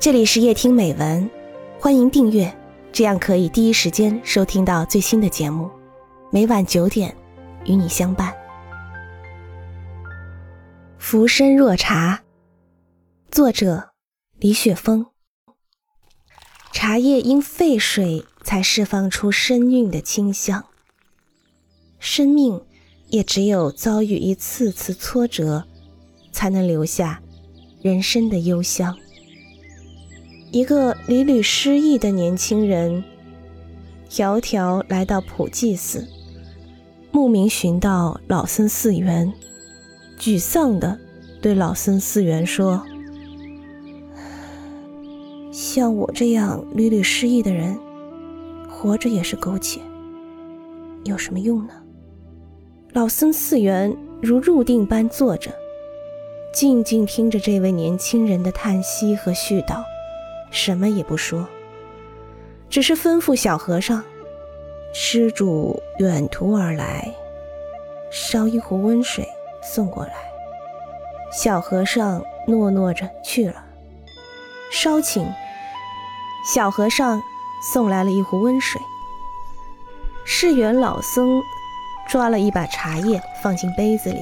这里是夜听美文，欢迎订阅，这样可以第一时间收听到最新的节目。每晚九点，与你相伴。浮生若茶，作者李雪峰。茶叶因沸水才释放出生韵的清香，生命也只有遭遇一次次挫折，才能留下人生的幽香。一个屡屡失意的年轻人，迢迢来到普济寺，慕名寻到老僧寺园，沮丧地对老僧寺园说：“像我这样屡屡失意的人，活着也是苟且，有什么用呢？”老僧寺园如入定般坐着，静静听着这位年轻人的叹息和絮叨。什么也不说，只是吩咐小和尚：“施主远途而来，烧一壶温水送过来。”小和尚诺诺着去了。烧请，小和尚送来了一壶温水。释元老僧抓了一把茶叶放进杯子里，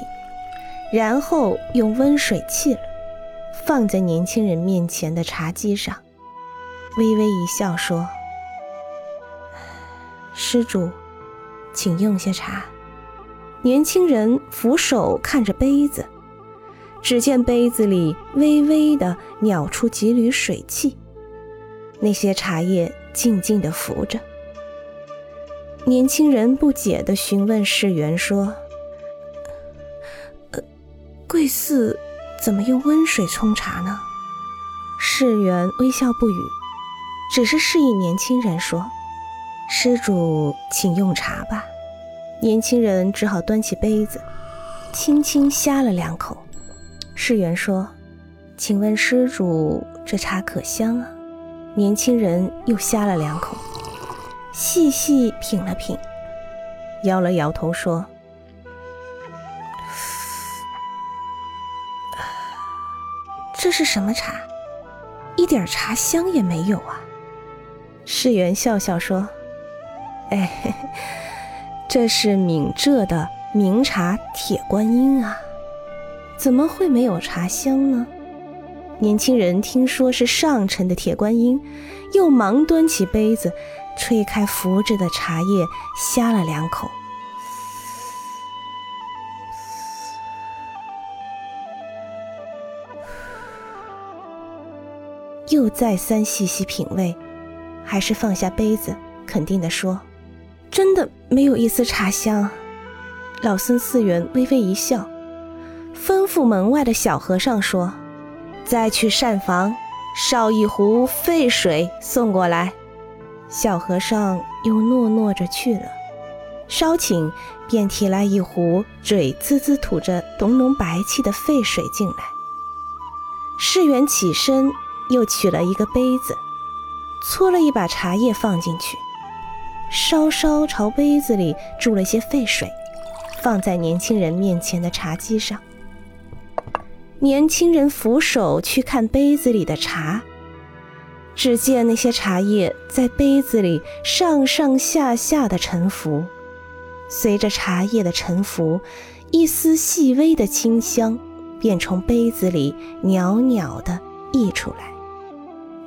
然后用温水沏了，放在年轻人面前的茶几上。微微一笑，说：“施主，请用些茶。”年轻人俯首看着杯子，只见杯子里微微的袅出几缕水汽，那些茶叶静静的浮着。年轻人不解的询问世元说：“呃，贵寺怎么用温水冲茶呢？”世元微笑不语。只是示意年轻人说：“施主，请用茶吧。”年轻人只好端起杯子，轻轻呷了两口。世元说：“请问施主，这茶可香啊？”年轻人又呷了两口，细细品了品，摇了摇头说：“ 这是什么茶？一点茶香也没有啊！”世元笑笑说：“哎，这是闽浙的名茶铁观音啊，怎么会没有茶香呢？”年轻人听说是上乘的铁观音，又忙端起杯子，吹开浮着的茶叶，呷了两口，又再三细细品味。还是放下杯子，肯定地说：“真的没有一丝茶香。”老僧寺员微微一笑，吩咐门外的小和尚说：“再去膳房烧一壶沸水送过来。”小和尚又诺诺着去了。稍请便提来一壶嘴滋滋吐着浓浓白气的沸水进来。世元起身，又取了一个杯子。搓了一把茶叶放进去，稍稍朝杯子里注了些沸水，放在年轻人面前的茶几上。年轻人扶手去看杯子里的茶，只见那些茶叶在杯子里上上下下的沉浮，随着茶叶的沉浮，一丝细微的清香便从杯子里袅袅地溢出来。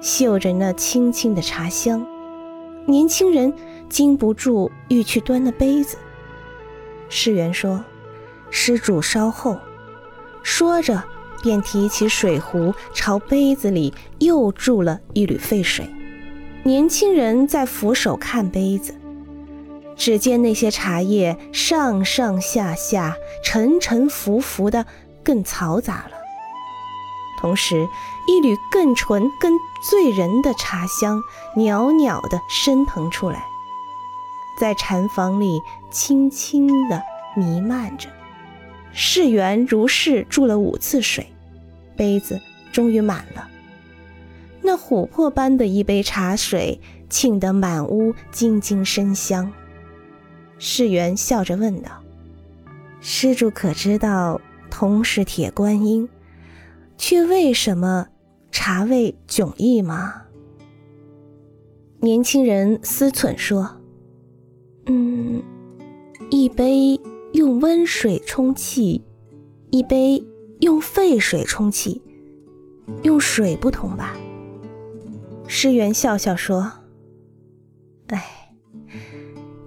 嗅着那清清的茶香，年轻人禁不住欲去端那杯子。世元说：“施主稍后。”说着，便提起水壶，朝杯子里又注了一缕沸水。年轻人在俯首看杯子，只见那些茶叶上上下下、沉沉浮浮的，更嘈杂了。同时，一缕更纯、更醉人的茶香袅袅地升腾出来，在禅房里轻轻地弥漫着。世元如是注了五次水，杯子终于满了。那琥珀般的一杯茶水，沁得满屋晶晶生香。世元笑着问道：“施主可知道，同是铁观音？”却为什么茶味迥异吗？年轻人思忖说：“嗯，一杯用温水冲气，一杯用沸水冲气，用水不同吧？”诗媛笑笑说：“哎，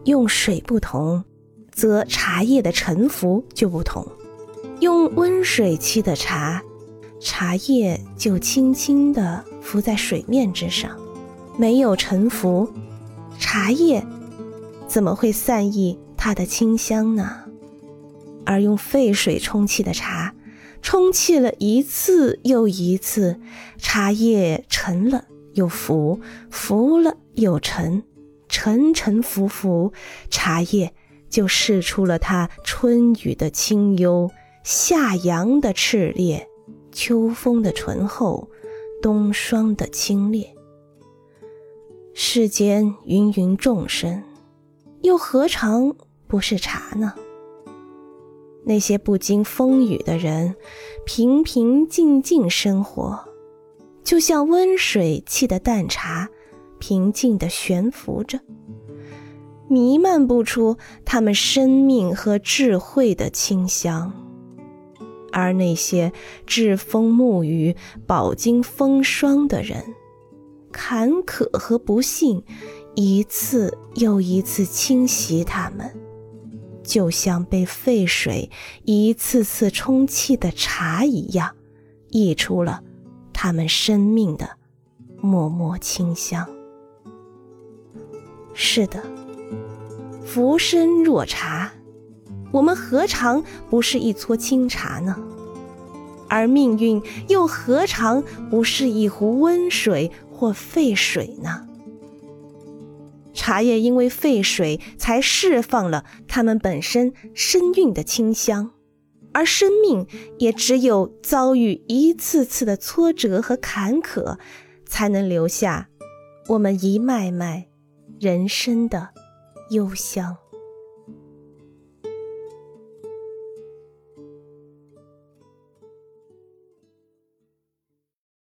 用水不同，则茶叶的沉浮就不同。用温水沏的茶，茶叶就轻轻地浮在水面之上。”没有沉浮，茶叶怎么会散逸它的清香呢？而用沸水冲沏的茶，冲沏了一次又一次，茶叶沉了又浮，浮了又沉，沉沉浮浮，茶叶就试出了它春雨的清幽，夏阳的炽烈，秋风的醇厚，冬霜的清冽。世间芸芸众生，又何尝不是茶呢？那些不经风雨的人，平平静静生活，就像温水沏的淡茶，平静地悬浮着，弥漫不出他们生命和智慧的清香。而那些栉风沐雨、饱经风霜的人，坎坷和不幸，一次又一次侵袭他们，就像被沸水一次次冲沏的茶一样，溢出了他们生命的脉脉清香。是的，浮生若茶，我们何尝不是一撮清茶呢？而命运又何尝不是一壶温水？或沸水呢？茶叶因为沸水，才释放了它们本身生韵的清香，而生命也只有遭遇一次次的挫折和坎坷，才能留下我们一脉脉人生的幽香。